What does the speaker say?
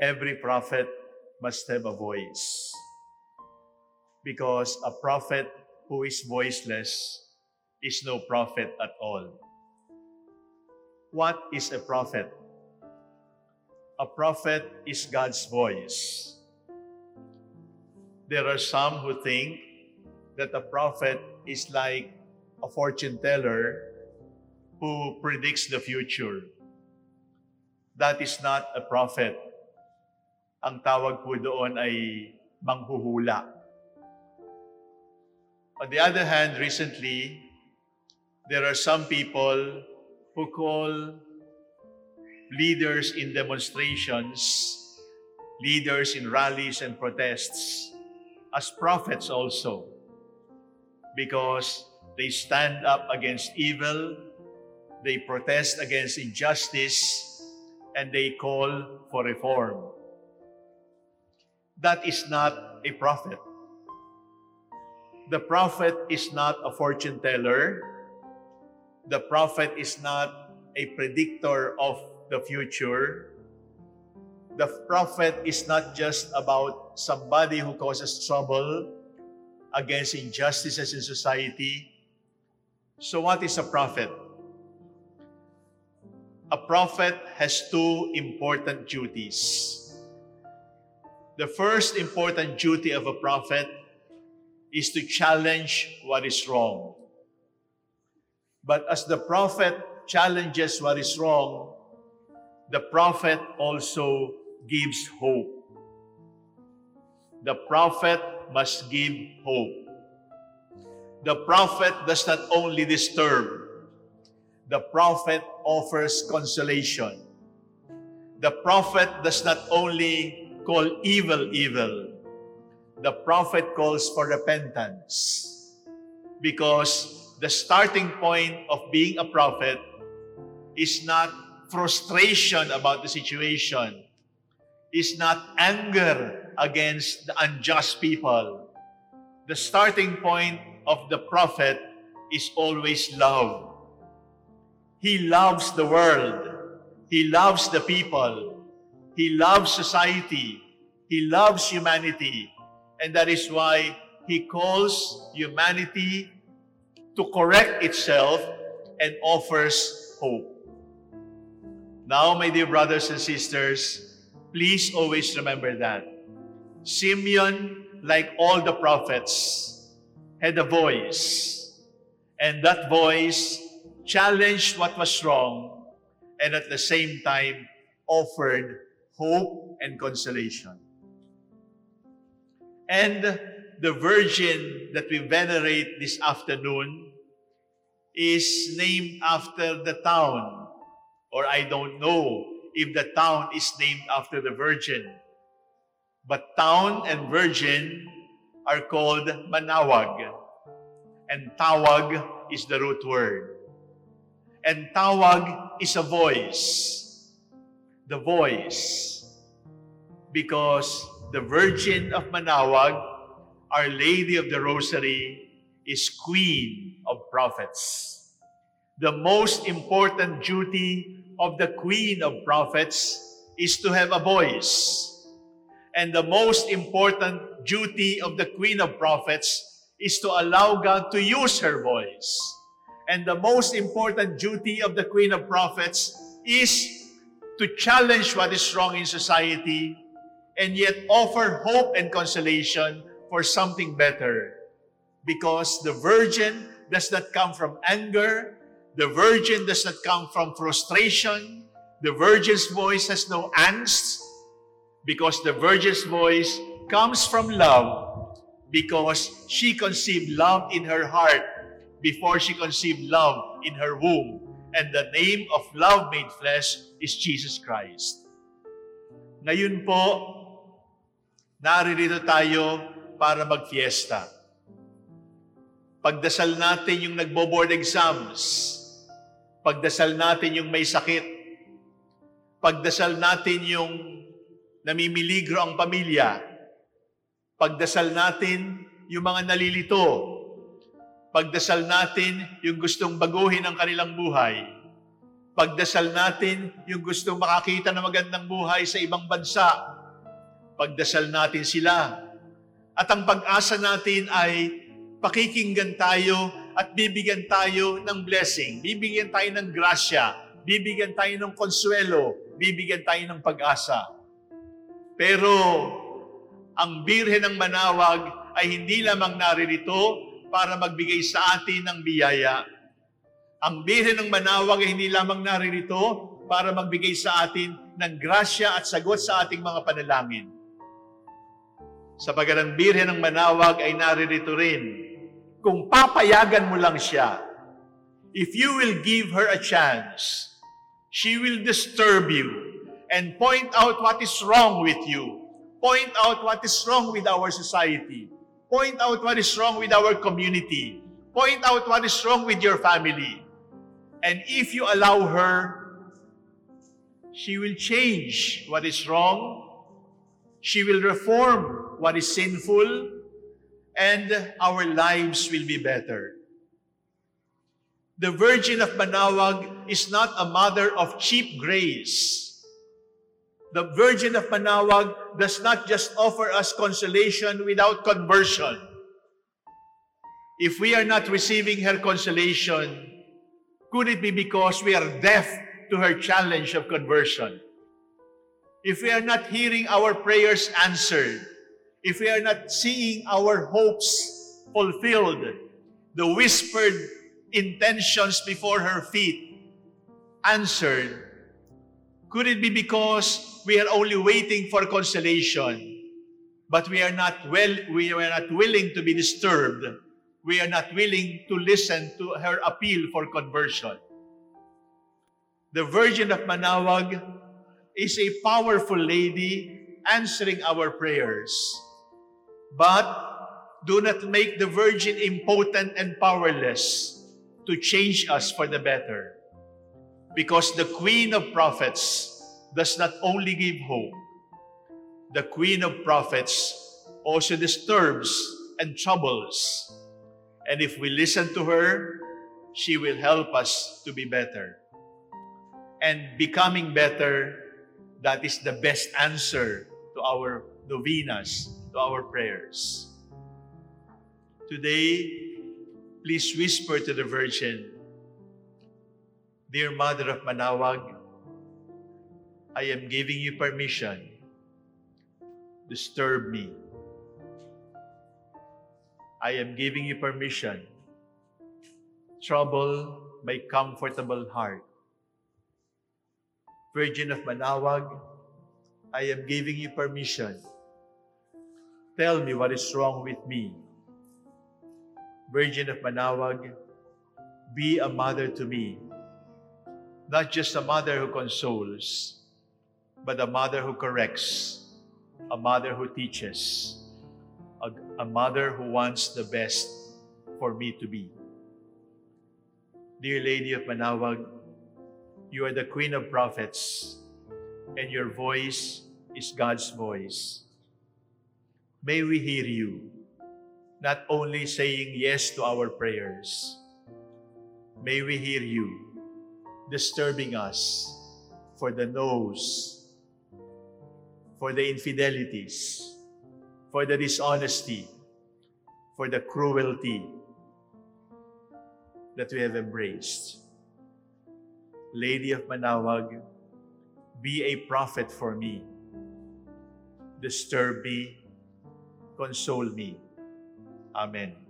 every prophet must have a voice. Because a prophet who is voiceless is no prophet at all. What is a prophet? A prophet is God's voice. There are some who think that a prophet is like a fortune teller who predicts the future. That is not a prophet. Ang tawag po doon ay manghuhula. On the other hand, recently, there are some people who call leaders in demonstrations, leaders in rallies and protests, as prophets also, because they stand up against evil, they protest against injustice, and they call for reform. That is not a prophet. The prophet is not a fortune teller. The prophet is not a predictor of the future. The prophet is not just about somebody who causes trouble against injustices in society. So, what is a prophet? A prophet has two important duties. The first important duty of a prophet is to challenge what is wrong. But as the prophet challenges what is wrong, the prophet also gives hope. The prophet must give hope. The prophet does not only disturb, the prophet offers consolation. The prophet does not only call evil evil, the prophet calls for repentance. Because the starting point of being a prophet is not frustration about the situation, is not anger against the unjust people. The starting point of the prophet is always love. He loves the world. He loves the people. He loves society. He loves humanity. And that is why he calls humanity to correct itself and offers hope. Now, my dear brothers and sisters, please always remember that. Simeon, like all the prophets, had a voice. And that voice challenged what was wrong and at the same time offered hope and consolation. And the virgin that we venerate this afternoon is named after the town or I don't know if the town is named after the virgin. But town and virgin are called Manaoag. And tawag is the root word. And tawag is a voice. The voice. Because the Virgin of Manaoag, Our Lady of the Rosary, is Queen of Prophets. The most important duty of the Queen of Prophets is to have a voice. And the most important duty of the Queen of Prophets is to allow God to use her voice. And the most important duty of the Queen of Prophets is to challenge what is wrong in society and yet offer hope and consolation for something better. Because the virgin does not come from anger, The virgin does not come from frustration. The virgin's voice has no angst because the virgin's voice comes from love because she conceived love in her heart before she conceived love in her womb. And the name of love made flesh is Jesus Christ. Ngayon po, naririto tayo para magfiesta. Pagdasal natin yung nagbo-board exams, Pagdasal natin yung may sakit. Pagdasal natin yung namimiligro ang pamilya. Pagdasal natin yung mga nalilito. Pagdasal natin yung gustong baguhin ang kanilang buhay. Pagdasal natin yung gusto makakita ng magandang buhay sa ibang bansa. Pagdasal natin sila. At ang pag-asa natin ay pakikinggan tayo at bibigyan tayo ng blessing. Bibigyan tayo ng grasya. Bibigyan tayo ng konsuelo. Bibigyan tayo ng pag-asa. Pero ang Birhen ng Manawag ay hindi lamang naririto para magbigay sa atin ng biyaya. Ang Birhen ng Manawag ay hindi lamang naririto para magbigay sa atin ng grasya at sagot sa ating mga panalangin. Sa ang Birhen ng Manawag ay naririto rin kung papayagan mo lang siya. If you will give her a chance, she will disturb you and point out what is wrong with you. Point out what is wrong with our society. Point out what is wrong with our community. Point out what is wrong with your family. And if you allow her, she will change what is wrong. She will reform what is sinful. And our lives will be better. The Virgin of Manawag is not a mother of cheap grace. The Virgin of Manawag does not just offer us consolation without conversion. If we are not receiving her consolation, could it be because we are deaf to her challenge of conversion? If we are not hearing our prayers answered, if we are not seeing our hopes fulfilled, the whispered intentions before her feet answered, could it be because we are only waiting for consolation, but we are not well, we are not willing to be disturbed. We are not willing to listen to her appeal for conversion. The Virgin of Manaoag is a powerful lady answering our prayers. But do not make the Virgin impotent and powerless to change us for the better. Because the Queen of Prophets does not only give hope, the Queen of Prophets also disturbs and troubles. And if we listen to her, she will help us to be better. And becoming better, that is the best answer to our novenas, to our prayers. Today, please whisper to the Virgin, Dear Mother of Manaoag, I am giving you permission. Disturb me. I am giving you permission. Trouble my comfortable heart. Virgin of Manaoag, I am giving you permission. Tell me what is wrong with me. Virgin of Manaoag, be a mother to me. Not just a mother who consoles, but a mother who corrects, a mother who teaches, a, a mother who wants the best for me to be. Dear Lady of Manawag, you are the Queen of Prophets, and your voice is God's voice. May we hear you, not only saying yes to our prayers. May we hear you disturbing us for the no's, for the infidelities, for the dishonesty, for the cruelty that we have embraced. Lady of Manawag, be a prophet for me. Disturb me, console me. Amen.